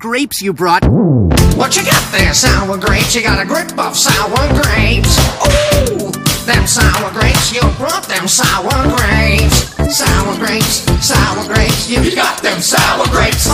grapes you brought. What you got there, sour grapes? You got a grip of sour grapes. Ooh, them sour grapes. You brought them sour grapes. Sour grapes, sour grapes. You got them sour grapes.